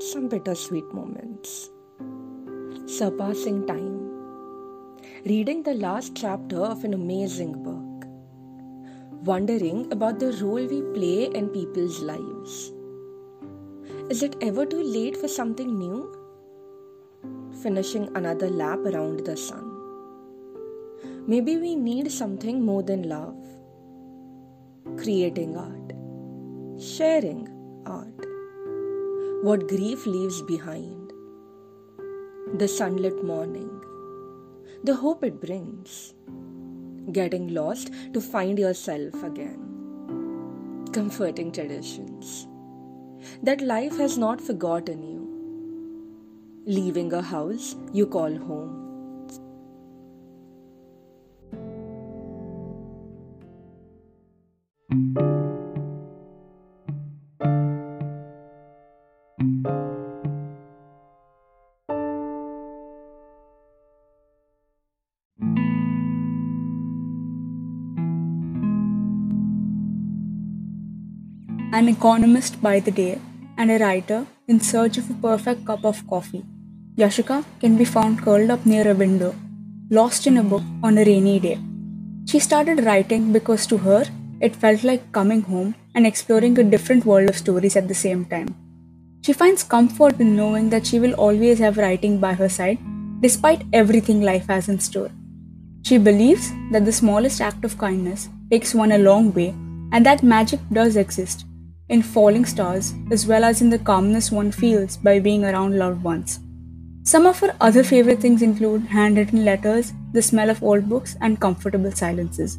some bittersweet moments. Surpassing time. Reading the last chapter of an amazing book. Wondering about the role we play in people's lives. Is it ever too late for something new? Finishing another lap around the sun. Maybe we need something more than love. Creating art. Sharing art. What grief leaves behind. The sunlit morning. The hope it brings. Getting lost to find yourself again. Comforting traditions. That life has not forgotten you. Leaving a house you call home. An economist by the day and a writer in search of a perfect cup of coffee. Yashika can be found curled up near a window, lost in a book on a rainy day. She started writing because to her it felt like coming home and exploring a different world of stories at the same time. She finds comfort in knowing that she will always have writing by her side despite everything life has in store. She believes that the smallest act of kindness takes one a long way and that magic does exist in falling stars as well as in the calmness one feels by being around loved ones. Some of her other favorite things include handwritten letters, the smell of old books, and comfortable silences.